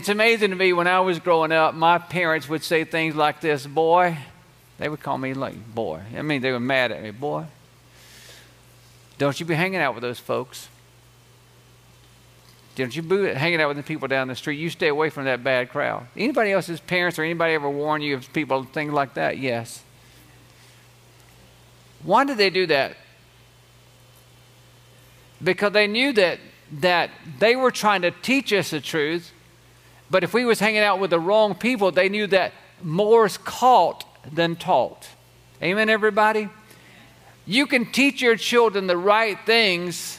It's amazing to me when I was growing up, my parents would say things like this Boy, they would call me like boy. I mean, they were mad at me. Boy, don't you be hanging out with those folks. Don't you be hanging out with the people down the street. You stay away from that bad crowd. Anybody else's parents or anybody ever warn you of people, things like that? Yes. Why did they do that? Because they knew that, that they were trying to teach us the truth but if we was hanging out with the wrong people, they knew that more is caught than taught. Amen, everybody? You can teach your children the right things,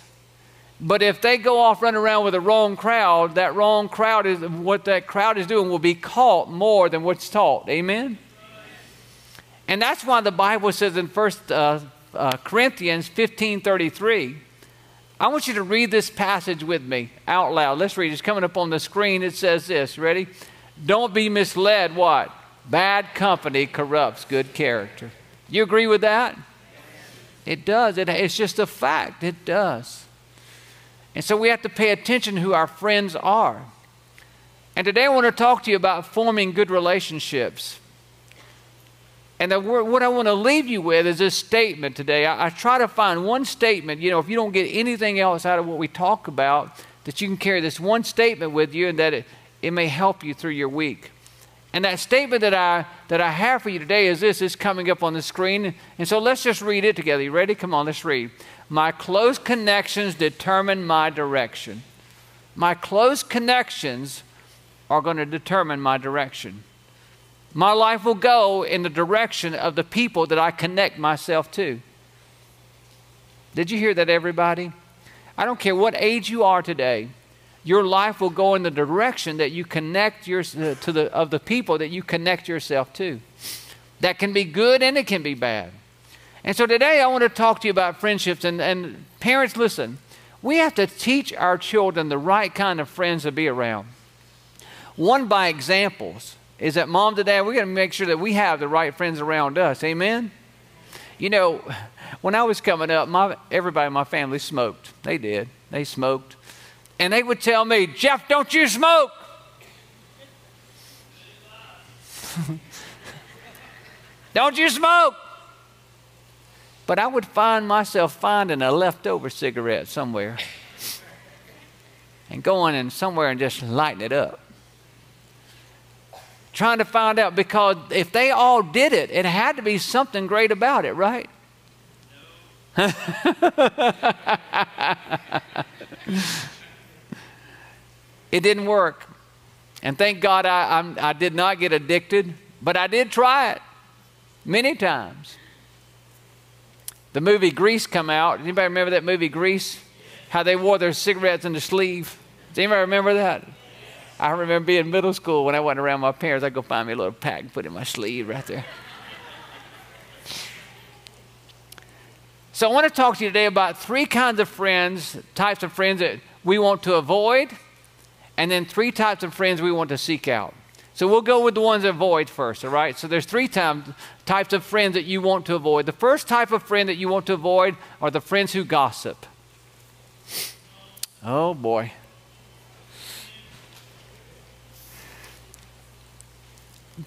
but if they go off running around with the wrong crowd, that wrong crowd is what that crowd is doing will be caught more than what's taught. Amen? And that's why the Bible says in First uh, uh, Corinthians 15 33, I want you to read this passage with me out loud. Let's read. It's coming up on the screen. It says this. Ready? Don't be misled. What? Bad company corrupts good character. You agree with that? It does. It, it's just a fact. It does. And so we have to pay attention to who our friends are. And today I want to talk to you about forming good relationships. And the, what I want to leave you with is this statement today. I, I, try to find one statement, you know, if you don't get anything else out of what we talk about, that you can carry this one statement with you and that it, it may help you through your week. And that statement that I, that I have for you today is this. It's coming up on the screen. And so let's just read it together. You ready? Come on, let's read. My close connections determine my direction. My close connections are going to determine my direction. My life will go in the direction of the people that I connect myself to. Did you hear that, everybody? I don't care what age you are today. Your life will go in the direction that you connect your, uh, to the, of the people that you connect yourself to. That can be good and it can be bad. And so today I want to talk to you about friendships. And, and parents, listen, we have to teach our children the right kind of friends to be around. One by examples is that mom and dad, we got to make sure that we have the right friends around us. Amen? You know, when I was coming up, my, everybody in my family smoked. They did. They smoked. And they would tell me, Jeff, don't you smoke. don't you smoke. But I would find myself finding a leftover cigarette somewhere and going in somewhere and just lighting it up trying to find out because if they all did it, it had to be something great about it, right? It didn't work. And thank God I, I did not get addicted, but I did try it many times. The movie Grease come out. Anybody remember that movie Grease? How they wore their cigarettes in the sleeve. Does anybody remember that? I remember being in middle school when I went around my parents, I'd go find me a little pack and put it in my sleeve right there. So I want to talk to you today about three kinds of friends, types of friends that we want to avoid, and then three types of friends we want to seek out. So we'll go with the ones that avoid first, all right? So there's three types of friends that you want to avoid. The first type of friend that you want to avoid are the friends who gossip. Oh boy.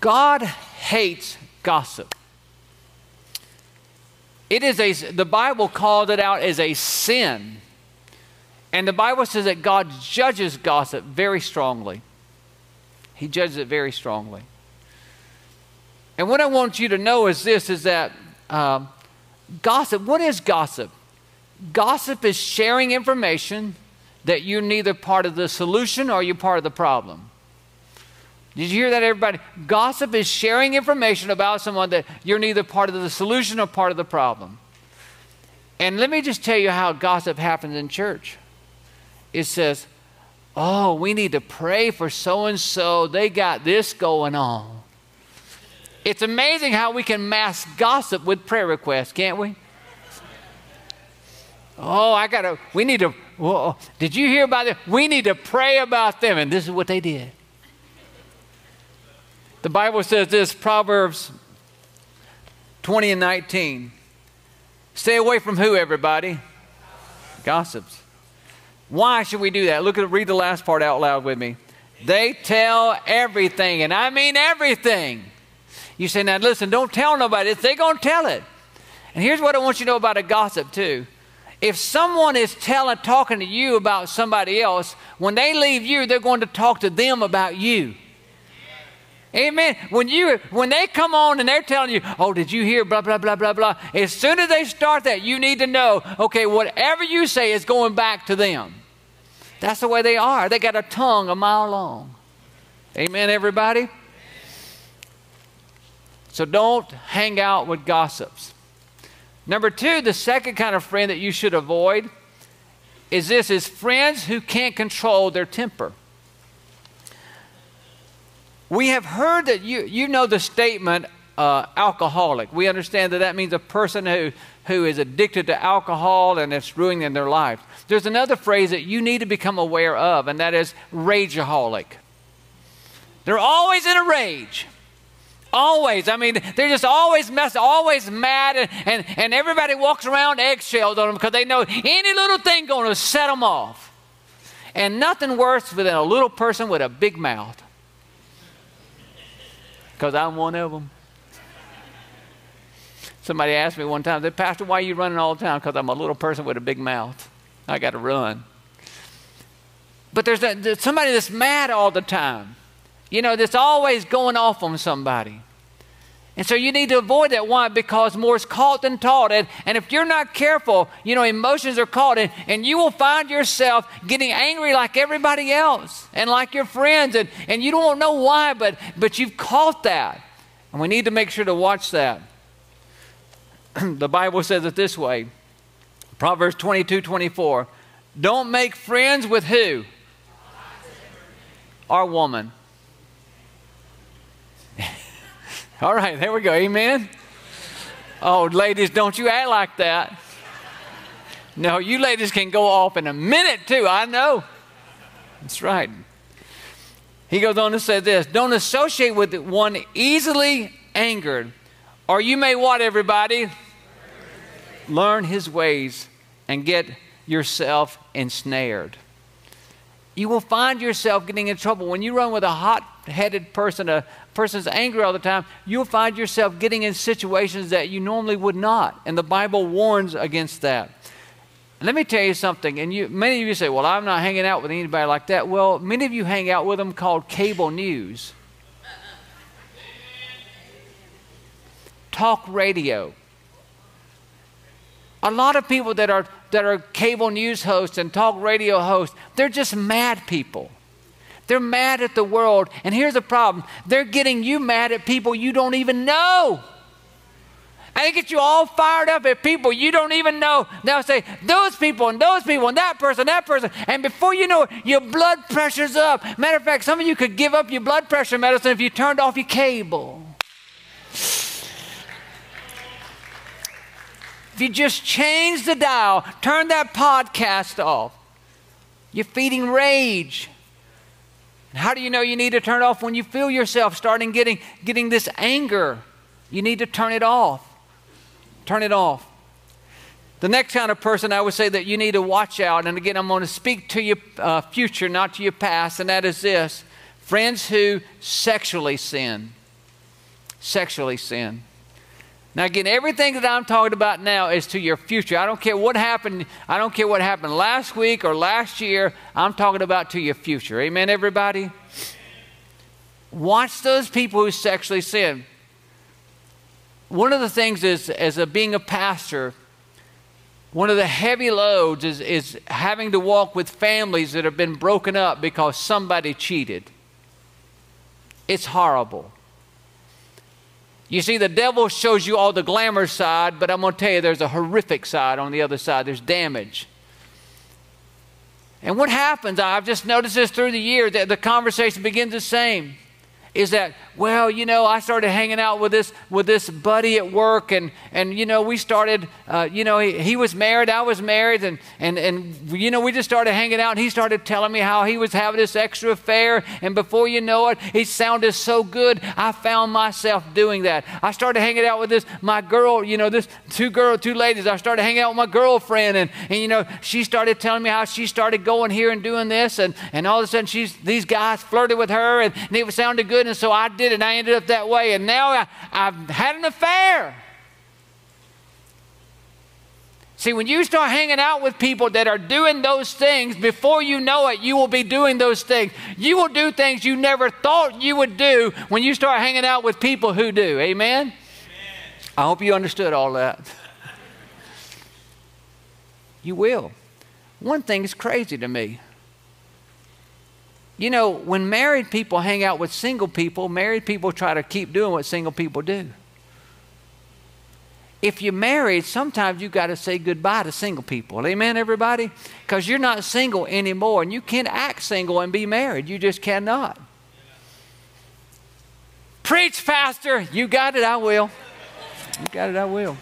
God hates gossip. It is a, the Bible called it out as a sin. And the Bible says that God judges gossip very strongly. He judges it very strongly. And what I want you to know is this is that um, gossip, what is gossip? Gossip is sharing information that you're neither part of the solution or you're part of the problem. Did you hear that, everybody? Gossip is sharing information about someone that you're neither part of the solution or part of the problem. And let me just tell you how gossip happens in church. It says, Oh, we need to pray for so and so. They got this going on. It's amazing how we can mask gossip with prayer requests, can't we? Oh, I gotta, we need to, whoa, did you hear about it? We need to pray about them. And this is what they did. The Bible says this Proverbs 20 and 19. Stay away from who, everybody? Gossips. Why should we do that? Look at read the last part out loud with me. They tell everything, and I mean everything. You say, now listen, don't tell nobody. They're going to tell it. And here's what I want you to know about a gossip, too. If someone is telling, talking to you about somebody else, when they leave you, they're going to talk to them about you. Amen. When you when they come on and they're telling you, "Oh, did you hear blah blah blah blah blah?" As soon as they start that, you need to know, okay, whatever you say is going back to them. That's the way they are. They got a tongue a mile long. Amen everybody. So don't hang out with gossips. Number 2, the second kind of friend that you should avoid is this is friends who can't control their temper. We have heard that you, you know the statement uh, alcoholic. We understand that that means a person who, who is addicted to alcohol and it's ruining their life. There's another phrase that you need to become aware of, and that is rageaholic. They're always in a rage. Always. I mean, they're just always messed, always mad, and, and, and everybody walks around eggshells on them because they know any little thing going to set them off. And nothing worse than a little person with a big mouth. Because I'm one of them. Somebody asked me one time, said, Pastor, why are you running all the time? Because I'm a little person with a big mouth. I got to run. But there's, a, there's somebody that's mad all the time you know, that's always going off on somebody. And so you need to avoid that. Why? Because more is caught than taught. And, and if you're not careful, you know, emotions are caught, and, and you will find yourself getting angry like everybody else and like your friends, and, and you don't know why, but, but you've caught that. And we need to make sure to watch that. the Bible says it this way Proverbs 22 24. Don't make friends with who? Our woman. All right, there we go. Amen. Oh, ladies, don't you act like that. No, you ladies can go off in a minute too. I know. That's right. He goes on to say this Don't associate with one easily angered, or you may what, everybody? Learn his ways and get yourself ensnared. You will find yourself getting in trouble when you run with a hot headed person, a, person's angry all the time, you'll find yourself getting in situations that you normally would not. And the Bible warns against that. let me tell you something, and you, many of you say, Well, I'm not hanging out with anybody like that. Well, many of you hang out with them called cable news, talk radio. A lot of people that are, that are cable news hosts and talk radio hosts, they're just mad people. They're mad at the world. And here's the problem they're getting you mad at people you don't even know. And they get you all fired up at people you don't even know. They'll say, those people and those people and that person, that person. And before you know it, your blood pressure's up. Matter of fact, some of you could give up your blood pressure medicine if you turned off your cable. If you just change the dial, turn that podcast off, you're feeding rage. How do you know you need to turn it off? When you feel yourself starting getting, getting this anger, you need to turn it off. Turn it off. The next kind of person I would say that you need to watch out, and again, I'm going to speak to your uh, future, not to your past, and that is this friends who sexually sin. Sexually sin. Now, again, everything that I'm talking about now is to your future. I don't care what happened. I don't care what happened last week or last year. I'm talking about to your future. Amen, everybody? Watch those people who sexually sin. One of the things is, as a, being a pastor, one of the heavy loads is, is having to walk with families that have been broken up because somebody cheated. It's horrible. You see, the devil shows you all the glamour side, but I'm going to tell you there's a horrific side on the other side. There's damage. And what happens, I've just noticed this through the year, that the conversation begins the same, is that well, you know, I started hanging out with this with this buddy at work, and and you know, we started, uh, you know, he, he was married, I was married, and and and you know, we just started hanging out, and he started telling me how he was having this extra affair, and before you know it, he sounded so good, I found myself doing that. I started hanging out with this my girl, you know, this two girl, two ladies. I started hanging out with my girlfriend, and and you know, she started telling me how she started going here and doing this, and and all of a sudden, she's these guys flirted with her, and, and it sounded good, and so I did did, and I ended up that way, and now I, I've had an affair. See, when you start hanging out with people that are doing those things, before you know it, you will be doing those things. You will do things you never thought you would do when you start hanging out with people who do. Amen? Amen. I hope you understood all that. you will. One thing is crazy to me. You know, when married people hang out with single people, married people try to keep doing what single people do. If you're married, sometimes you got to say goodbye to single people. Amen, everybody? Because you're not single anymore, and you can't act single and be married. You just cannot. Preach, Pastor. You got it, I will. You got it, I will.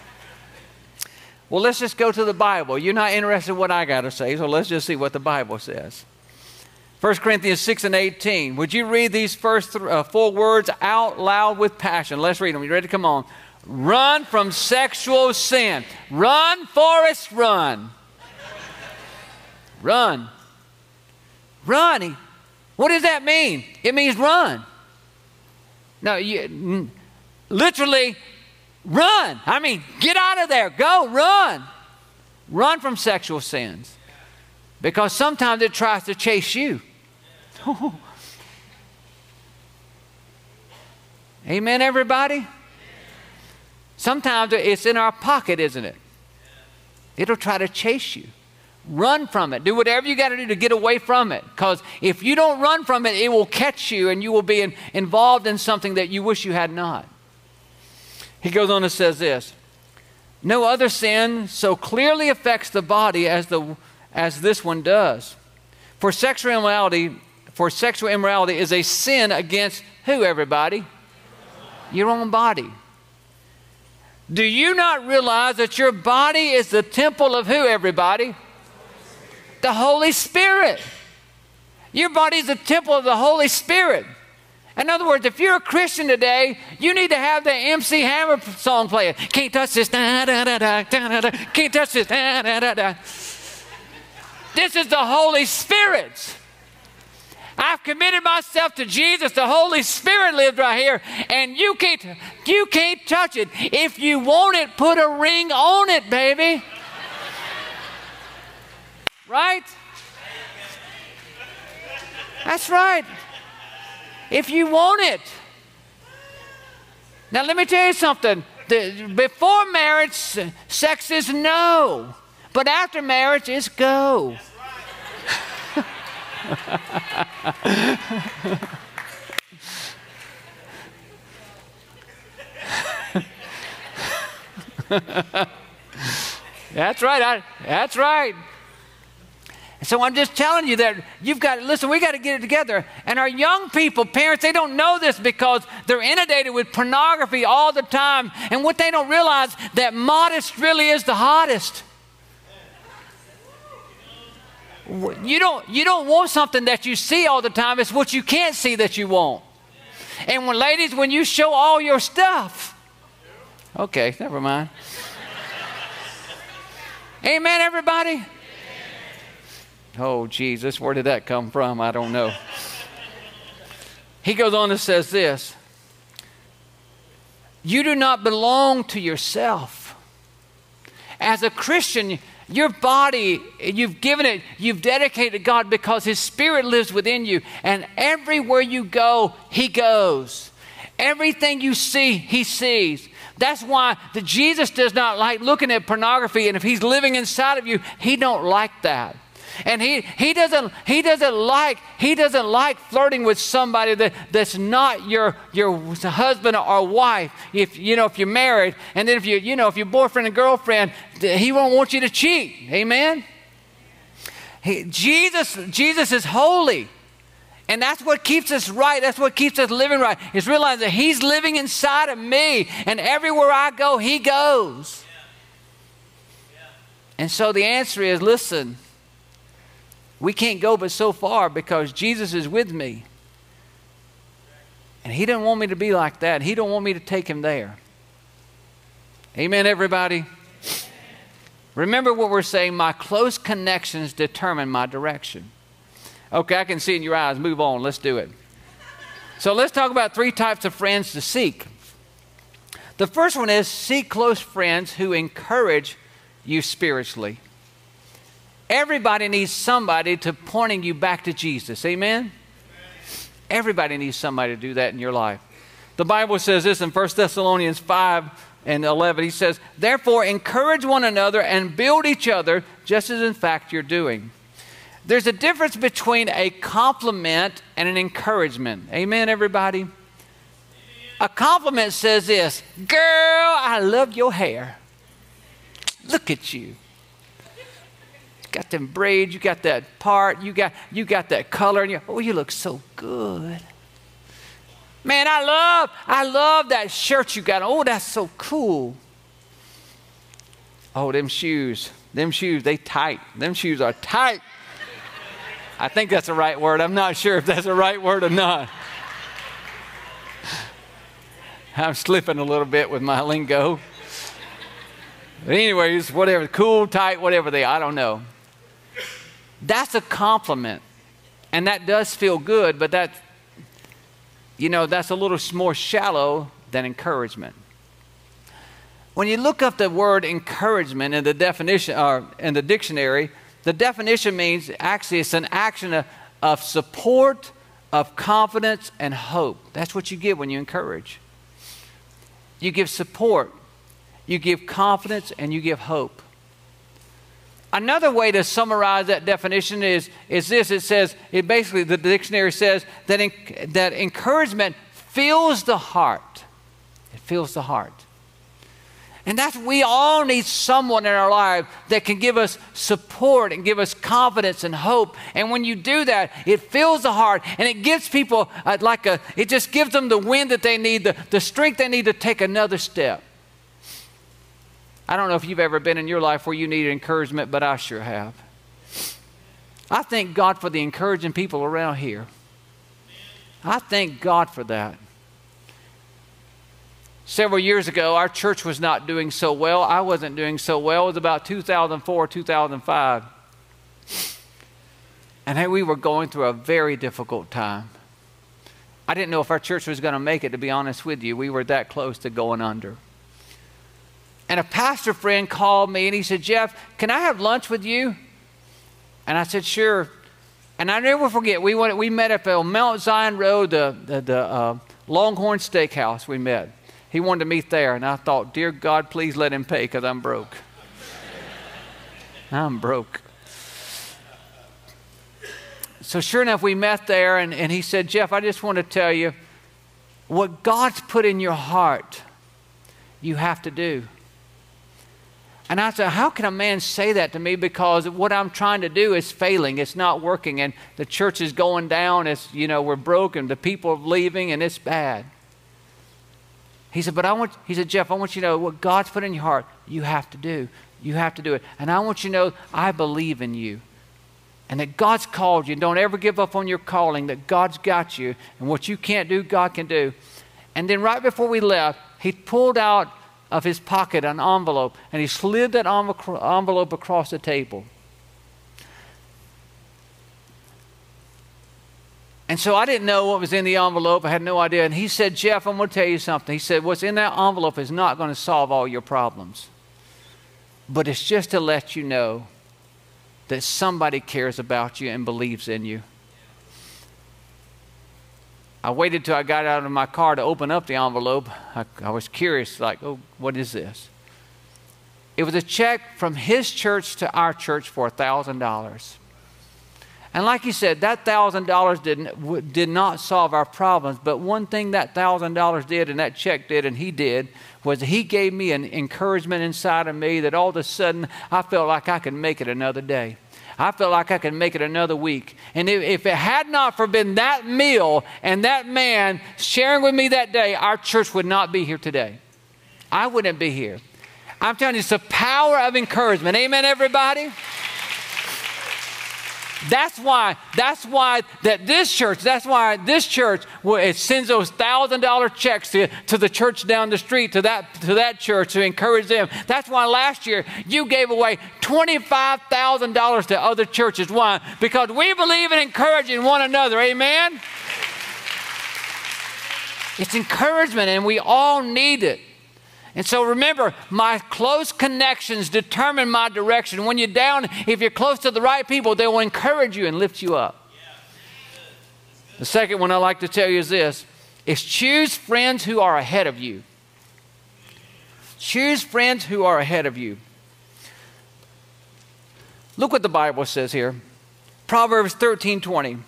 Well, let's just go to the Bible. You're not interested in what I got to say, so let's just see what the Bible says. 1 Corinthians 6 and 18. Would you read these first th- uh, four words out loud with passion? Let's read them. You ready? Come on. Run from sexual sin. Run, Forrest, run. run. Run. What does that mean? It means run. No, you, literally, run. I mean, get out of there. Go, run. Run from sexual sins. Because sometimes it tries to chase you. Amen, everybody? Sometimes it's in our pocket, isn't it? It'll try to chase you. Run from it. Do whatever you got to do to get away from it. Because if you don't run from it, it will catch you and you will be in, involved in something that you wish you had not. He goes on and says this No other sin so clearly affects the body as, the, as this one does. For sexual immorality for sexual immorality is a sin against who, everybody? Your own body. Do you not realize that your body is the temple of who, everybody? The Holy Spirit. Your body is the temple of the Holy Spirit. In other words, if you're a Christian today, you need to have the MC Hammer song playing. Can't touch this, da, da, da, da, da, da, can't touch this, da, da, da, da. This is the Holy Spirit. I've committed myself to Jesus. The Holy Spirit lives right here, and you can't you can't touch it. If you want it, put a ring on it, baby. Right? That's right. If you want it. Now let me tell you something. The, before marriage, sex is no, but after marriage it's go. that's right. I, that's right. So I'm just telling you that you've got listen, we got to get it together. And our young people, parents, they don't know this because they're inundated with pornography all the time. And what they don't realize that modest really is the hottest. You don't, you don't want something that you see all the time. It's what you can't see that you want. And when ladies, when you show all your stuff, okay, never mind. Amen, everybody? Oh, Jesus, where did that come from? I don't know. He goes on and says this You do not belong to yourself. As a Christian, your body, you've given it, you've dedicated to God because His Spirit lives within you. And everywhere you go, He goes. Everything you see, He sees. That's why the Jesus does not like looking at pornography, and if He's living inside of you, He don't like that. And he, he, doesn't, he, doesn't like, he doesn't like flirting with somebody that, that's not your, your husband or wife. If, you know, if you're married, and then if you, you know, if you're boyfriend and girlfriend, he won't want you to cheat. Amen? He, Jesus, Jesus is holy. And that's what keeps us right. That's what keeps us living right. Is realizing that He's living inside of me, and everywhere I go, He goes. And so the answer is listen, we can't go but so far because Jesus is with me. And He didn't want me to be like that. He don't want me to take Him there. Amen, everybody? Remember what we're saying my close connections determine my direction. Okay, I can see in your eyes. Move on. Let's do it. So let's talk about three types of friends to seek. The first one is seek close friends who encourage you spiritually. Everybody needs somebody to pointing you back to Jesus. Amen? Everybody needs somebody to do that in your life. The Bible says this in 1 Thessalonians 5 and 11. He says, Therefore, encourage one another and build each other, just as in fact you're doing. There's a difference between a compliment and an encouragement. Amen, everybody? A compliment says this Girl, I love your hair. Look at you. Got them braids, you got that part, you got, you got that color, and you, oh, you look so good. Man, I love, I love that shirt you got. Oh, that's so cool. Oh, them shoes, them shoes, they tight. Them shoes are tight. I think that's the right word. I'm not sure if that's the right word or not. I'm slipping a little bit with my lingo. But anyways, whatever, cool, tight, whatever they, I don't know. That's a compliment. And that does feel good, but that, you know, that's a little more shallow than encouragement. When you look up the word encouragement in the definition or in the dictionary, the definition means actually it's an action of, of support, of confidence, and hope. That's what you give when you encourage. You give support, you give confidence, and you give hope. Another way to summarize that definition is, is this it says, it basically, the dictionary says that, in, that encouragement fills the heart. It fills the heart. And that's, we all need someone in our life that can give us support and give us confidence and hope. And when you do that, it fills the heart and it gives people uh, like a, it just gives them the wind that they need, the, the strength they need to take another step. I don't know if you've ever been in your life where you needed encouragement, but I sure have. I thank God for the encouraging people around here. I thank God for that. Several years ago, our church was not doing so well. I wasn't doing so well. It was about 2004, 2005. And hey, we were going through a very difficult time. I didn't know if our church was going to make it, to be honest with you. We were that close to going under. And a pastor friend called me and he said, Jeff, can I have lunch with you? And I said, sure. And I never forget, we, went, we met up on Mount Zion Road, the, the, the uh, Longhorn Steakhouse, we met. He wanted to meet there, and I thought, Dear God, please let him pay because I'm broke. I'm broke. So, sure enough, we met there, and, and he said, Jeff, I just want to tell you what God's put in your heart, you have to do. And I said, How can a man say that to me? Because what I'm trying to do is failing. It's not working. And the church is going down. It's, you know, we're broken. The people are leaving, and it's bad. He said, But I want, he said, Jeff, I want you to know what God's put in your heart, you have to do. You have to do it. And I want you to know I believe in you. And that God's called you. Don't ever give up on your calling, that God's got you. And what you can't do, God can do. And then right before we left, he pulled out of his pocket an envelope and he slid that envelope across the table. And so I didn't know what was in the envelope. I had no idea. And he said, Jeff, I'm going to tell you something. He said, What's in that envelope is not going to solve all your problems. But it's just to let you know that somebody cares about you and believes in you. I waited till I got out of my car to open up the envelope. I, I was curious, like, oh, what is this? It was a check from his church to our church for $1,000. And like he said, that thousand dollars didn't did not solve our problems. But one thing that thousand dollars did, and that check did, and he did, was he gave me an encouragement inside of me that all of a sudden I felt like I could make it another day. I felt like I could make it another week. And if, it had not for been that meal and that man sharing with me that day, our church would not be here today. I wouldn't be here. I'm telling you, it's the power of encouragement. Amen, everybody? That's why, that's why that this church, that's why this church it sends those thousand dollar checks to, to the church down the street, to that, to that church to encourage them. That's why last year you gave away $25,000 to other churches. Why? Because we believe in encouraging one another. Amen? It's encouragement, and we all need it. And so remember, my close connections determine my direction. When you're down, if you're close to the right people, they will encourage you and lift you up. The second one I like to tell you is this is choose friends who are ahead of you. Choose friends who are ahead of you. Look what the Bible says here. Proverbs 13 20.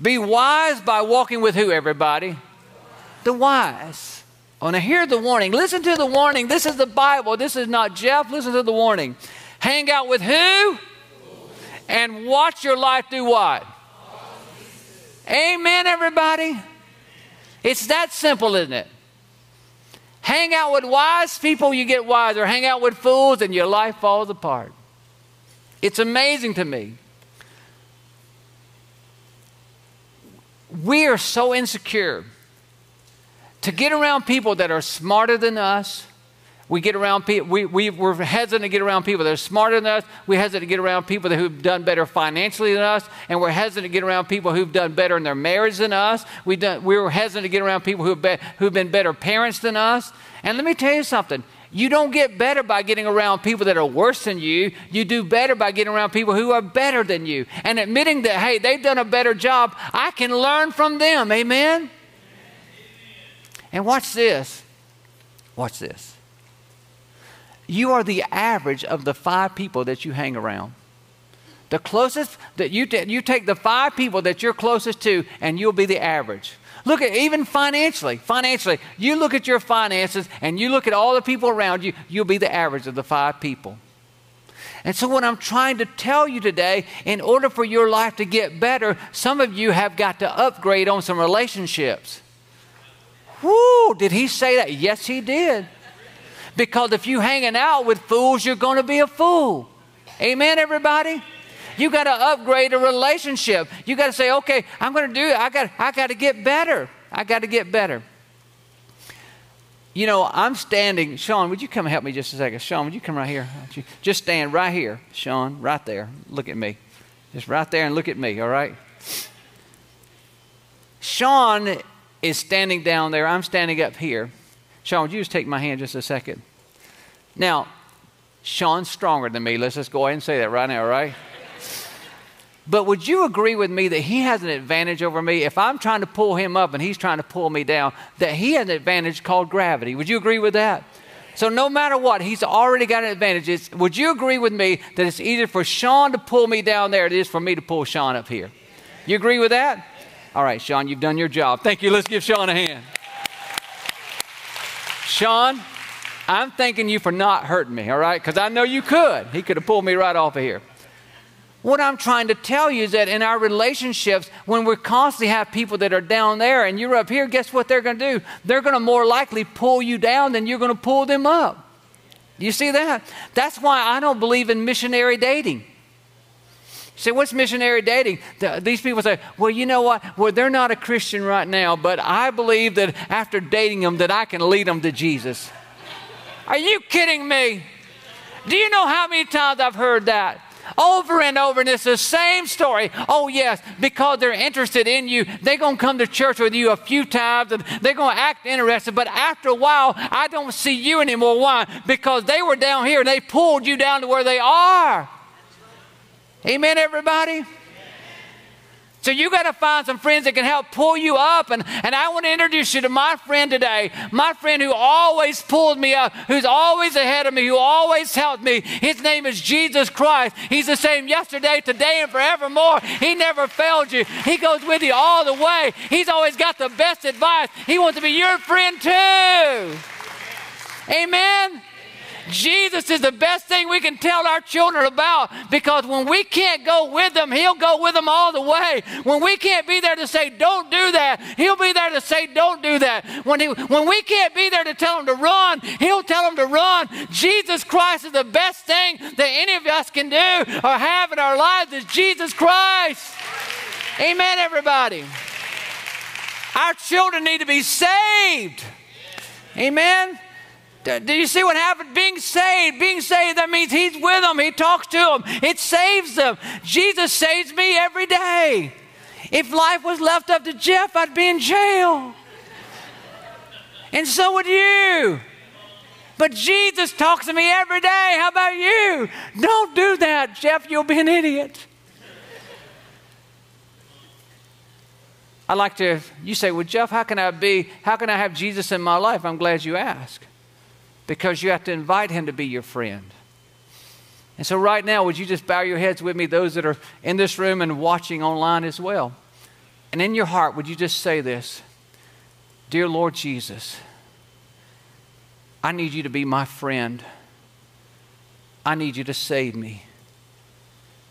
Be wise by walking with who, everybody? The wise. Oh, now hear the warning. Listen to the warning. This is the Bible. This is not Jeff. Listen to the warning. Hang out with who? And watch your life do what? Amen, everybody. It's that simple, isn't it? Hang out with wise people, you get wiser. Hang out with fools, and your life falls apart. It's amazing to me. We are so insecure to get around people that are smarter than us. We get around people, we, we, we're hesitant to get around people that are smarter than us. We're hesitant to get around people that, who've done better financially than us. And we're hesitant to get around people who've done better in their marriage than us. We done, we're hesitant to get around people who've, be, who've been better parents than us. And let me tell you something. You don't get better by getting around people that are worse than you. You do better by getting around people who are better than you and admitting that, hey, they've done a better job. I can learn from them. Amen? And watch this. Watch this. You are the average of the five people that you hang around. The closest that you, t- you take the five people that you're closest to, and you'll be the average. Look at even financially. Financially, you look at your finances and you look at all the people around you, you'll be the average of the five people. And so, what I'm trying to tell you today, in order for your life to get better, some of you have got to upgrade on some relationships. Whoo, did he say that? Yes, he did. Because if you hanging out with fools, you're going to be a fool. Amen, everybody? You got to upgrade a relationship. You got to say, okay, I'm going to do it. I got, I got to get better. I got to get better. You know, I'm standing. Sean, would you come help me just a second? Sean, would you come right here? Just stand right here, Sean, right there. Look at me. Just right there and look at me, all right? Sean is standing down there. I'm standing up here. Sean, would you just take my hand just a second? Now, Sean's stronger than me. Let's just go ahead and say that right now, right? But would you agree with me that he has an advantage over me? If I'm trying to pull him up and he's trying to pull me down, that he has an advantage called gravity. Would you agree with that? So no matter what, he's already got an advantage. It's, would you agree with me that it's easier for Sean to pull me down there than it is for me to pull Sean up here? You agree with that? All right, Sean, you've done your job. Thank you. Let's give Sean a hand. Sean, I'm thanking you for not hurting me, all right? Because I know you could. He could have pulled me right off of here. What I'm trying to tell you is that in our relationships, when we constantly have people that are down there and you're up here, guess what they're going to do? They're going to more likely pull you down than you're going to pull them up. You see that? That's why I don't believe in missionary dating. Say, what's missionary dating? These people say, well, you know what? Well, they're not a Christian right now, but I believe that after dating them, that I can lead them to Jesus. Are you kidding me? Do you know how many times I've heard that? Over and over, and it's the same story. Oh, yes, because they're interested in you, they're going to come to church with you a few times and they're going to act interested, but after a while, I don't see you anymore. Why? Because they were down here and they pulled you down to where they are. Amen, everybody? So you got to find some friends that can help pull you up. And, and I want to introduce you to my friend today, my friend who always pulled me up, who's always ahead of me, who always helped me. His name is Jesus Christ. He's the same yesterday, today, and forevermore. He never failed you. He goes with you all the way. He's always got the best advice. He wants to be your friend too. Amen. Jesus is the best thing we can tell our children about because when we can't go with them, He'll go with them all the way. When we can't be there to say, don't do that, He'll be there to say, don't do that. When, he, when we can't be there to tell them to run, He'll tell them to run. Jesus Christ is the best thing that any of us can do or have in our lives is Jesus Christ. Amen, everybody. Our children need to be saved. Amen. Do you see what happened? Being saved, being saved, that means He's with them, He talks to them, it saves them. Jesus saves me every day. If life was left up to Jeff, I'd be in jail. And so would you. But Jesus talks to me every day. How about you? Don't do that, Jeff. You'll be an idiot. I like to, you say, well, Jeff, how can I be, how can I have Jesus in my life? I'm glad you asked. Because you have to invite him to be your friend. And so, right now, would you just bow your heads with me, those that are in this room and watching online as well? And in your heart, would you just say this Dear Lord Jesus, I need you to be my friend. I need you to save me.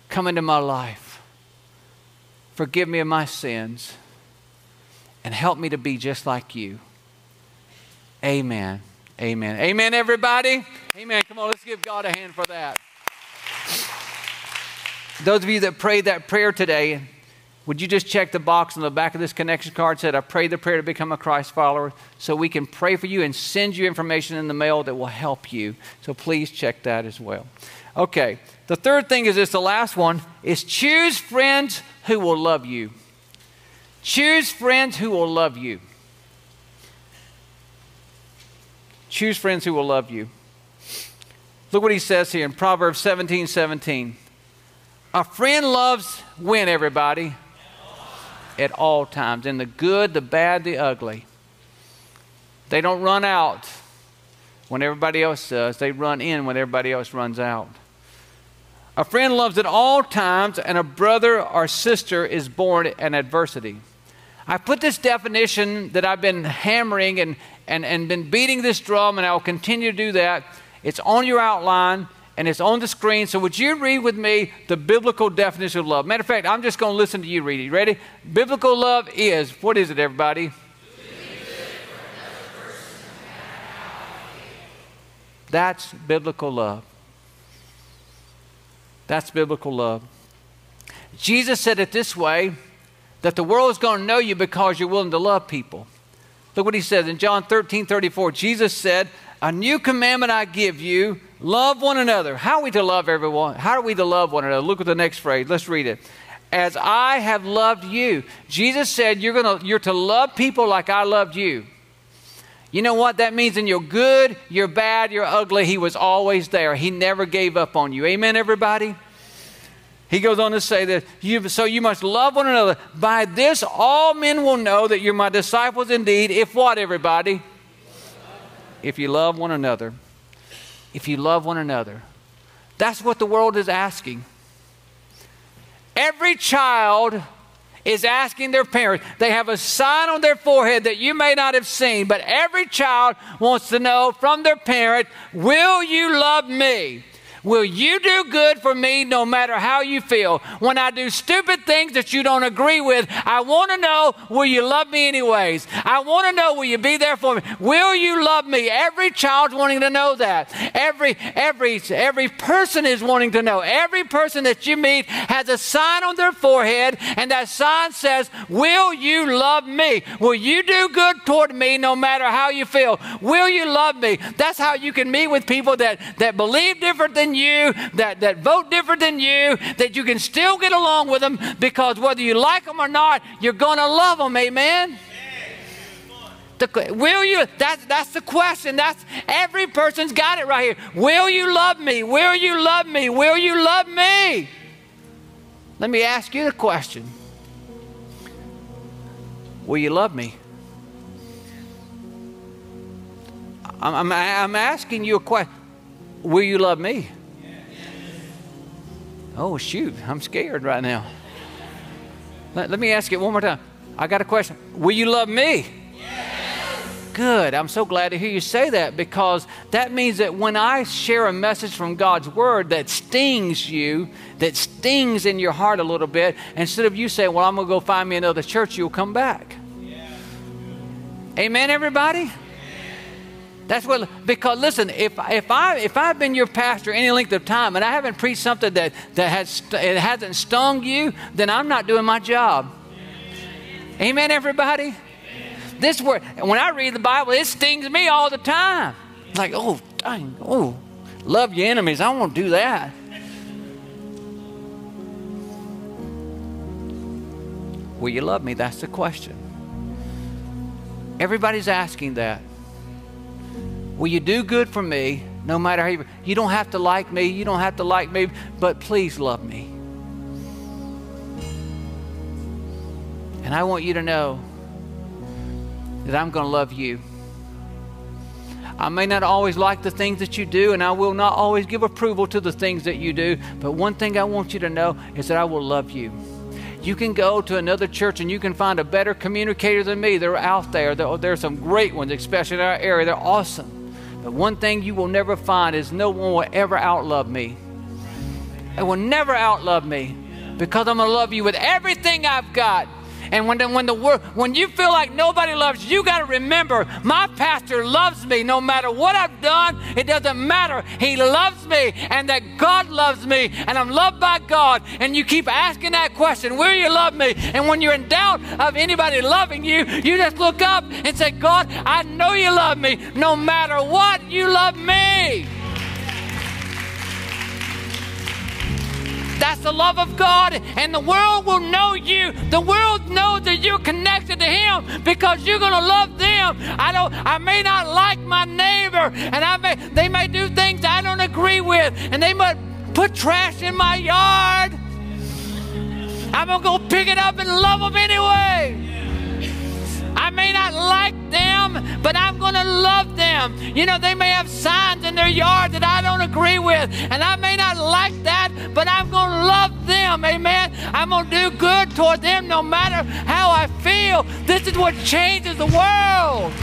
Come into my life. Forgive me of my sins and help me to be just like you. Amen. Amen. Amen, everybody. Amen. Come on, let's give God a hand for that. Those of you that prayed that prayer today, would you just check the box on the back of this connection card said, I prayed the prayer to become a Christ follower, so we can pray for you and send you information in the mail that will help you. So please check that as well. Okay, the third thing is this the last one is choose friends who will love you. Choose friends who will love you. Choose friends who will love you. Look what he says here in Proverbs 17 17. A friend loves when, everybody? At all times. In the good, the bad, the ugly. They don't run out when everybody else does, they run in when everybody else runs out. A friend loves at all times, and a brother or sister is born in adversity. I put this definition that I've been hammering and, and, and been beating this drum, and I'll continue to do that. It's on your outline and it's on the screen. So, would you read with me the biblical definition of love? Matter of fact, I'm just going to listen to you read it. Ready? Biblical love is what is it, everybody? That's biblical love. That's biblical love. Jesus said it this way that the world is going to know you because you're willing to love people. Look what he says in John 13 34. Jesus said, A new commandment I give you love one another. How are we to love everyone? How are we to love one another? Look at the next phrase. Let's read it. As I have loved you. Jesus said, You're, gonna, you're to love people like I loved you. You know what that means? In your good, your bad, your ugly, He was always there. He never gave up on you. Amen, everybody? He goes on to say that you, so you must love one another. By this, all men will know that you're my disciples indeed. If what, everybody? If you love one another. If you love one another. That's what the world is asking. Every child is asking their parents. They have a sign on their forehead that you may not have seen, but every child wants to know from their parent, Will you love me? Will you do good for me no matter how you feel? When I do stupid things that you don't agree with, I want to know, will you love me anyways? I want to know, will you be there for me? Will you love me? Every child's wanting to know that. Every, every, every person is wanting to know. Every person that you meet has a sign on their forehead, and that sign says, Will you love me? Will you do good toward me no matter how you feel? Will you love me? That's how you can meet with people that, that believe different than than you, that, that vote different than you, that you can still get along with them because whether you like them or not, you're going to love them. Amen? The, will you? That's, that's the question. That's every person's got it right here. Will you love me? Will you love me? Will you love me? Let me ask you the question. Will you love me? I'm, I'm, I'm asking you a question. Will you love me? Oh, shoot, I'm scared right now. Let, let me ask it one more time. I got a question. Will you love me? good. I'm so glad to hear you say that because that means that when I share a message from God's Word that stings you, that stings in your heart a little bit, instead of you saying, Well, I'm going to go find me another church, you'll come back. Yeah. Amen, everybody? That's what because listen, if if I if I've been your pastor any length of time and I haven't preached something that that has it hasn't stung you, then I'm not doing my job. Amen, everybody. This word when I read the Bible, it stings me all the time. Like, oh, dang, oh, love your enemies. I won't do that. Will you love me? That's the question. Everybody's asking that. Will you do good for me no matter how you, you don't have to like me, you don't have to like me, but please love me. And I want you to know that I'm going to love you. I may not always like the things that you do, and I will not always give approval to the things that you do, but one thing I want you to know is that I will love you. You can go to another church and you can find a better communicator than me. They're out there. There are some great ones, especially in our area. They're awesome. But one thing you will never find is no one will ever outlove me. It will never outlove me because I'm going to love you with everything I've got and when the, when the word, when you feel like nobody loves you, you got to remember my pastor loves me no matter what I've done. It doesn't matter. He loves me and that God loves me and I'm loved by God. And you keep asking that question, will you love me? And when you're in doubt of anybody loving you, you just look up and say, God, I know you love me. No matter what, you love me. That's the love of God, and the world will know you. The world knows that you're connected to Him because you're going to love them. I don't. I may not like my neighbor, and I may they may do things I don't agree with, and they might put trash in my yard. I'm gonna go pick it up and love them anyway. I may not like them, but I'm going to love them. You know, they may have signs in their yard that I don't agree with, and I may not like that, but I'm going to love them. Amen. I'm going to do good toward them no matter how I feel. This is what changes the world.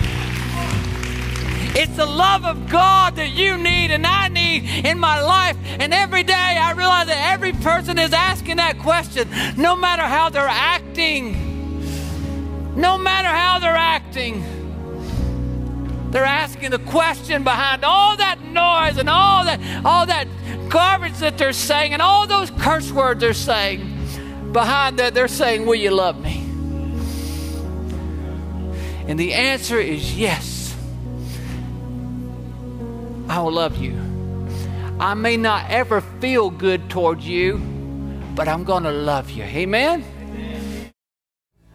It's the love of God that you need and I need in my life. And every day I realize that every person is asking that question, no matter how they're acting. No matter how they're acting, they're asking the question behind all that noise and all that all that garbage that they're saying and all those curse words they're saying. Behind that, they're saying, Will you love me? And the answer is yes. I will love you. I may not ever feel good towards you, but I'm going to love you. Amen?